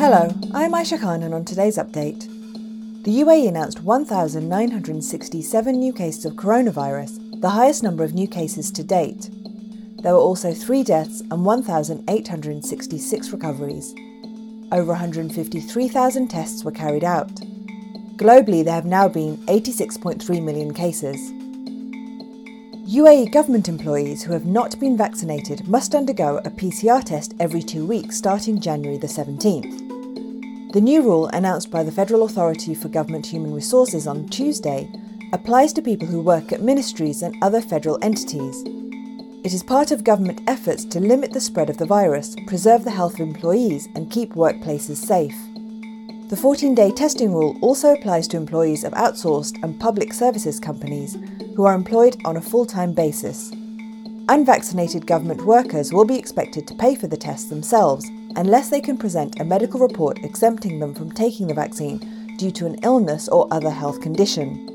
Hello, I'm Aisha Khan, and on today's update, the UAE announced 1,967 new cases of coronavirus, the highest number of new cases to date. There were also three deaths and 1,866 recoveries. Over 153,000 tests were carried out. Globally, there have now been 86.3 million cases. UAE government employees who have not been vaccinated must undergo a PCR test every two weeks starting January the 17th. The new rule, announced by the Federal Authority for Government Human Resources on Tuesday, applies to people who work at ministries and other federal entities. It is part of government efforts to limit the spread of the virus, preserve the health of employees, and keep workplaces safe. The 14 day testing rule also applies to employees of outsourced and public services companies who are employed on a full time basis. Unvaccinated government workers will be expected to pay for the tests themselves unless they can present a medical report exempting them from taking the vaccine due to an illness or other health condition.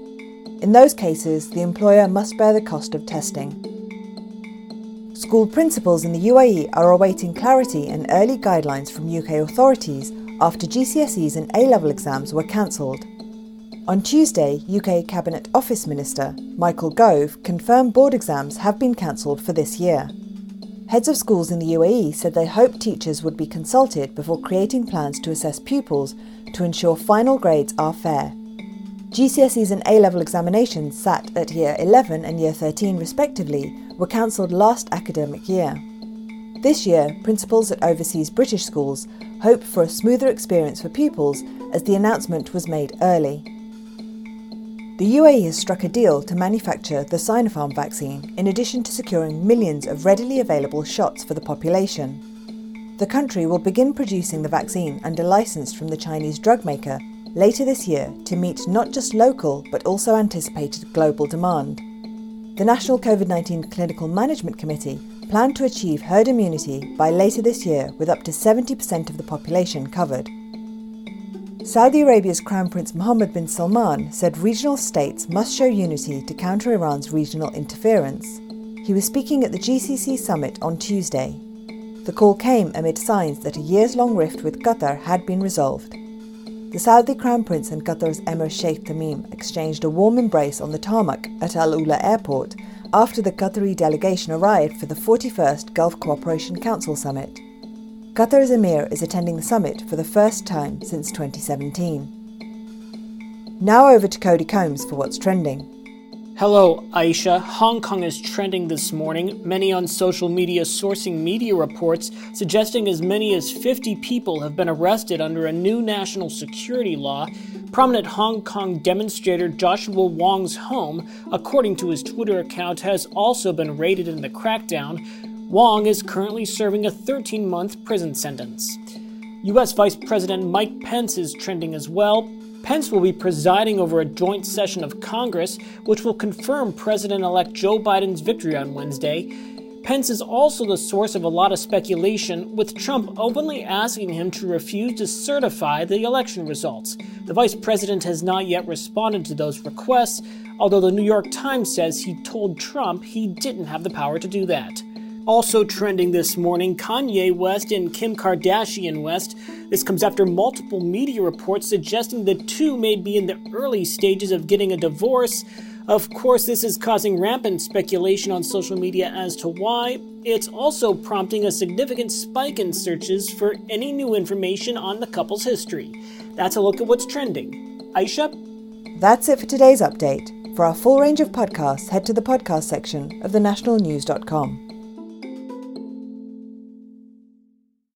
In those cases, the employer must bear the cost of testing. School principals in the UAE are awaiting clarity and early guidelines from UK authorities after GCSEs and A level exams were cancelled. On Tuesday, UK Cabinet Office Minister Michael Gove confirmed board exams have been cancelled for this year. Heads of schools in the UAE said they hoped teachers would be consulted before creating plans to assess pupils to ensure final grades are fair. GCSEs and A level examinations sat at Year 11 and Year 13 respectively were cancelled last academic year. This year, principals at overseas British schools hope for a smoother experience for pupils as the announcement was made early. The UAE has struck a deal to manufacture the Sinopharm vaccine in addition to securing millions of readily available shots for the population. The country will begin producing the vaccine under license from the Chinese drug maker later this year to meet not just local but also anticipated global demand. The National COVID 19 Clinical Management Committee plan to achieve herd immunity by later this year with up to 70% of the population covered. Saudi Arabia's Crown Prince Mohammed bin Salman said regional states must show unity to counter Iran's regional interference. He was speaking at the GCC summit on Tuesday. The call came amid signs that a years long rift with Qatar had been resolved. The Saudi Crown Prince and Qatar's Emir Sheikh Tamim exchanged a warm embrace on the tarmac at Al Ula Airport after the Qatari delegation arrived for the 41st Gulf Cooperation Council Summit. Qatar's Emir is attending the summit for the first time since 2017. Now over to Cody Combs for what's trending. Hello, Aisha. Hong Kong is trending this morning, many on social media sourcing media reports suggesting as many as 50 people have been arrested under a new national security law. Prominent Hong Kong demonstrator Joshua Wong's home, according to his Twitter account, has also been raided in the crackdown. Wong is currently serving a 13 month prison sentence. U.S. Vice President Mike Pence is trending as well. Pence will be presiding over a joint session of Congress, which will confirm President elect Joe Biden's victory on Wednesday. Pence is also the source of a lot of speculation, with Trump openly asking him to refuse to certify the election results. The vice president has not yet responded to those requests, although the New York Times says he told Trump he didn't have the power to do that. Also trending this morning, Kanye West and Kim Kardashian West. This comes after multiple media reports suggesting the two may be in the early stages of getting a divorce. Of course, this is causing rampant speculation on social media as to why. It's also prompting a significant spike in searches for any new information on the couple's history. That's a look at what's trending. Aisha? That's it for today's update. For our full range of podcasts, head to the podcast section of thenationalnews.com.